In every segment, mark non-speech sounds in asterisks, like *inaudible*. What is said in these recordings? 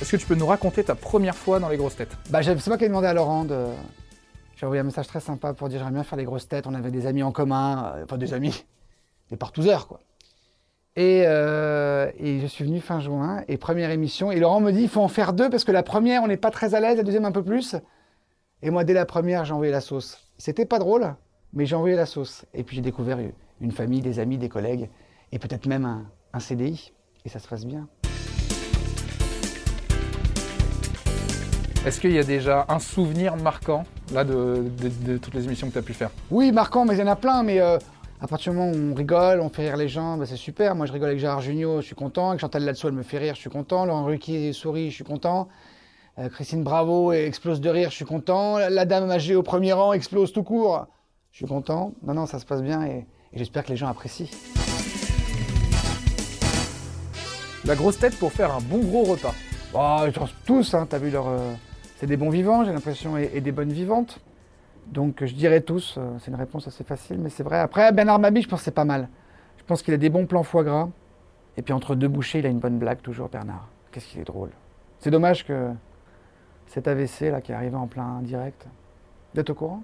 Est-ce que tu peux nous raconter ta première fois dans les grosses têtes? Bah, c'est moi qui ai demandé à Laurent de. J'ai envoyé un message très sympa pour dire j'aimerais bien faire les grosses têtes. On avait des amis en commun, euh, enfin des amis, *laughs* des partouzeurs quoi. Et, euh, et je suis venu fin juin et première émission. Et Laurent me dit il faut en faire deux parce que la première on n'est pas très à l'aise, la deuxième un peu plus. Et moi dès la première j'ai envoyé la sauce. C'était pas drôle, mais j'ai envoyé la sauce. Et puis j'ai découvert une famille, des amis, des collègues et peut-être même un, un CDI. Et ça se passe bien. Est-ce qu'il y a déjà un souvenir marquant là de, de- de toutes les émissions que tu as pu faire? Oui, marquant, mais il y en a plein. Mais euh, à partir du moment où on rigole, on fait rire les gens, bah, c'est super. Moi, je rigole avec Gérard Jugnot, je suis content. Avec Chantal Latsou, elle me fait rire, je suis content. Laurent Ruquier sourit, je suis content. Euh, Christine Bravo explose de rire, je suis content. La, la dame âgée au premier rang explose tout court. Je suis content. Non, non, ça se passe bien et, et j'espère que les gens apprécient. La grosse tête pour faire un bon gros repas. Oh, pense tous, hein, t'as vu leur. euh, c'est des bons vivants, j'ai l'impression, et, et des bonnes vivantes. Donc je dirais tous, euh, c'est une réponse assez facile, mais c'est vrai. Après, Bernard Mabi, je pense que c'est pas mal. Je pense qu'il a des bons plans foie gras. Et puis entre deux bouchées, il a une bonne blague, toujours, Bernard. Qu'est-ce qu'il est drôle. C'est dommage que cet AVC là qui est arrivé en plein direct. Vous êtes au courant?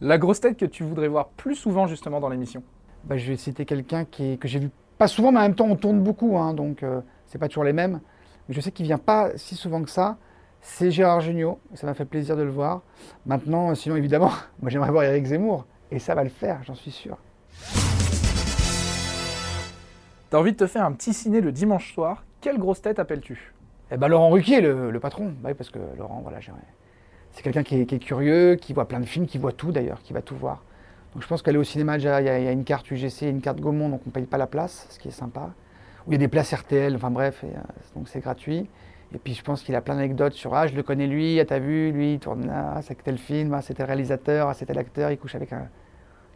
La grosse tête que tu voudrais voir plus souvent justement dans l'émission? bah, Je vais citer quelqu'un que j'ai vu pas souvent, mais en même temps on tourne beaucoup, hein, donc euh, c'est pas toujours les mêmes. Mais je sais qu'il vient pas si souvent que ça. C'est Gérard Jugnot, ça m'a fait plaisir de le voir. Maintenant, sinon évidemment, *laughs* moi j'aimerais voir Eric Zemmour, et ça va le faire, j'en suis sûr. T'as envie de te faire un petit ciné le dimanche soir. Quelle grosse tête appelles-tu? Eh ben Laurent Ruquier, le, le patron, Bah oui, parce que Laurent, voilà, c'est quelqu'un qui est, qui est curieux, qui voit plein de films, qui voit tout d'ailleurs, qui va tout voir. Donc je pense qu'aller au cinéma, déjà, il y, a- il y a une carte UGC, une carte Gaumont, donc on ne paye pas la place, ce qui est sympa. Ou il y a des places RTL, enfin bref, et, euh, donc c'est gratuit. Et puis je pense qu'il a plein d'anecdotes sur Ah, je le connais lui, ah, t'as vu, lui, il tourne là, ah, c'est tel film, ah, c'était le réalisateur, ah, c'était l'acteur, il couche avec un.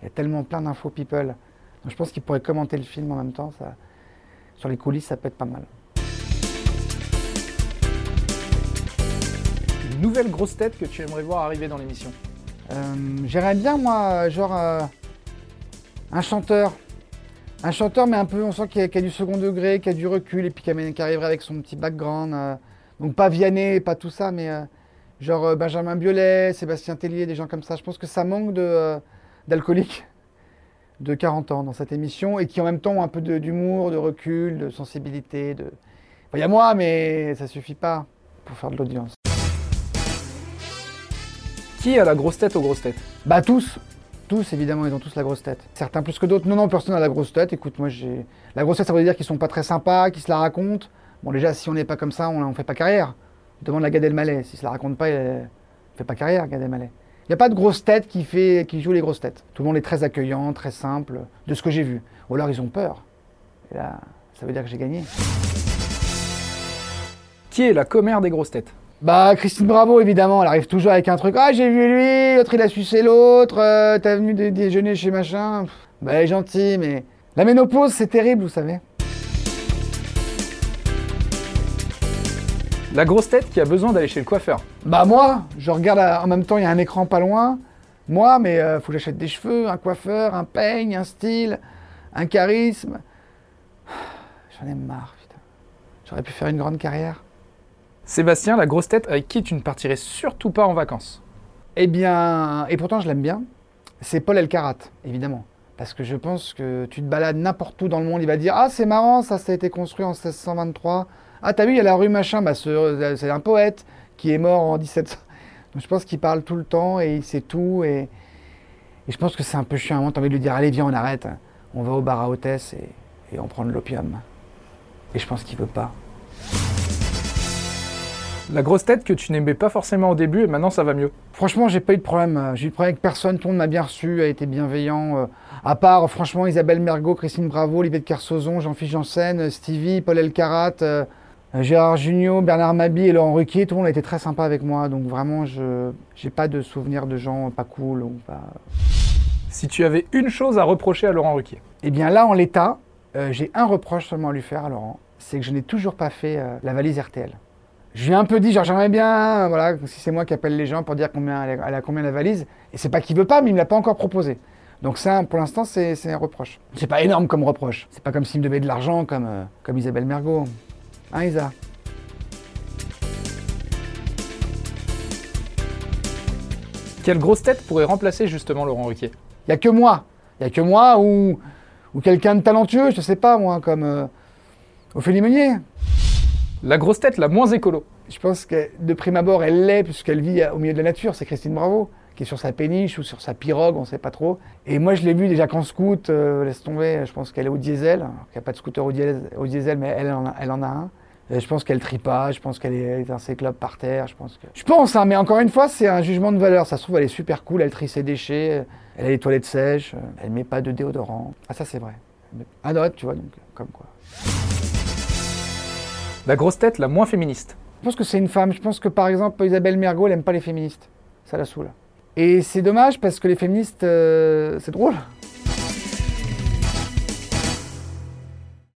Il y a tellement plein d'infos people. Donc je pense qu'il pourrait commenter le film en même temps, ça, sur les coulisses, ça peut être pas mal. Une nouvelle grosse tête que tu aimerais voir arriver dans l'émission Euh, J'aimerais bien, moi, genre euh, un chanteur. Un chanteur, mais un peu, on sent qu'il y, a- qu'il y a du second degré, qu'il y a du recul, et puis qui arriverait avec son petit background. euh, donc pas Vianney, pas tout ça, mais euh, genre euh, Benjamin Biolay, Sébastien Tellier, des gens comme ça. Je pense que ça manque de, euh, d'alcooliques de 40 ans dans cette émission, et qui en même temps ont un peu de- d'humour, de recul, de sensibilité. De... Enfin, Il y a moi, mais ça suffit pas pour faire de l'audience. Qui a la grosse tête aux grosses têtes? Bah tous, tous évidemment, ils ont tous la grosse tête. Certains plus que d'autres. Non, non, personne n'a la grosse tête. Écoute, moi j'ai... La grosse tête, ça veut dire qu'ils sont pas très sympas, qu'ils se la racontent. Bon déjà, si on n'est pas comme ça, on ne fait pas carrière. Demande à Gad Elmaleh. Si se la raconte pas, il ne fait pas carrière, Gad Elmaleh. Il n'y a pas de grosse tête qui, fait, qui joue les grosses têtes. Tout le monde est très accueillant, très simple, de ce que j'ai vu. Ou alors ils ont peur. Et là, ça veut dire que j'ai gagné. Qui est la commère des grosses têtes? Bah, Christine Bravo, évidemment, elle arrive toujours avec un truc. Ah, j'ai vu lui, l'autre il a sucé l'autre, euh, t'as venu dé- déjeuner chez machin. Pff, Bah, elle est gentille, mais. La ménopause, c'est terrible, vous savez. La grosse tête qui a besoin d'aller chez le coiffeur. Bah, moi, je regarde à- en même temps, il y a un écran pas loin. Moi, mais euh, faut que j'achète des cheveux, un coiffeur, un peigne, un style, un charisme. *sighs* J'en ai marre, putain. J'aurais pu faire une grande carrière. Sébastien, la grosse tête avec qui tu ne partirais surtout pas en vacances? Eh bien, et pourtant je l'aime bien, c'est Paul Elkarat, évidemment. Parce que je pense que tu te balades n'importe où dans le monde, il va dire Ah, c'est marrant, ça, ça a été construit en 1623. Ah, t'as vu, il y a la rue machin, bah, ce- c'est un poète qui est mort en 1700. Donc je pense qu'il parle tout le temps et il sait tout. Et, je pense que c'est un peu chiant. à un T'as envie de lui dire Allez, viens, on arrête. On va au bar à hôtesse et, et on prend de l'opium. Et je pense qu'il veut pas. La grosse tête que tu n'aimais pas forcément au début et maintenant ça va mieux. Franchement, j'ai pas eu de problème. euh, J'ai eu de problème avec personne. Tout le monde m'a bien reçu, a été bienveillant. euh, à part, franchement, Isabelle Mergot, Christine Bravo, Olivier de Kersauzon, Jean-Philippe Janssen, euh, Stevie, Paul Elkarat, Gérard Jugnot, Bernard Mabi et Laurent Ruquier. Tout le monde a été très sympa avec moi. Donc vraiment, je j'ai pas de souvenir de gens pas cool ou pas. Si tu avais une chose à reprocher à Laurent Ruquier. Eh bien là, en l'état, euh, j'ai un reproche seulement à lui faire à Laurent, c'est que je n'ai toujours pas fait euh, la valise RTL je lui ai un peu dit, genre j'aimerais bien, voilà, si c'est moi qui appelle les gens pour dire combien elle a, combien la valise. Et c'est pas qu'il veut pas, mais il me l'a pas encore proposé. Donc ça, pour l'instant, c'est un reproche. C'est pas énorme comme reproche. C'est pas comme s'il me devait de l'argent comme, euh, Isabelle Mergot. Hein, Isa? Quelle grosse tête pourrait remplacer justement Laurent Ruquier? Il n'y a que moi. Il n'y a que moi ou, quelqu'un de talentueux, je sais pas moi, comme euh, Ophélie Meunier. La grosse tête la moins écolo Je pense que de prime abord, elle l'est puisqu'elle vit au milieu de la nature. C'est Christine Bravo qui est sur sa péniche ou sur sa pirogue, on ne sait pas trop. Et moi, je l'ai vue déjà qu'en scout, euh, laisse tomber, je pense qu'elle est au diesel. Il n'y a pas de scooter au diesel, mais elle en a, un. Et je pense qu'elle tripage, je pense qu'elle est ses clubs par terre. Je pense, que... je pense hein, mais encore une fois, c'est un jugement de valeur. Ça se trouve, elle est super cool, elle trie ses déchets, elle a les toilettes sèches, elle met pas de déodorant. Ah, ça, c'est vrai. À note, tu vois, donc, comme quoi. La grosse tête la moins féministe Je pense que c'est une femme. Je pense que par exemple, Isabelle Mergot, elle n'aime pas les féministes. Ça la saoule. Et c'est dommage parce que les féministes, euh, c'est drôle.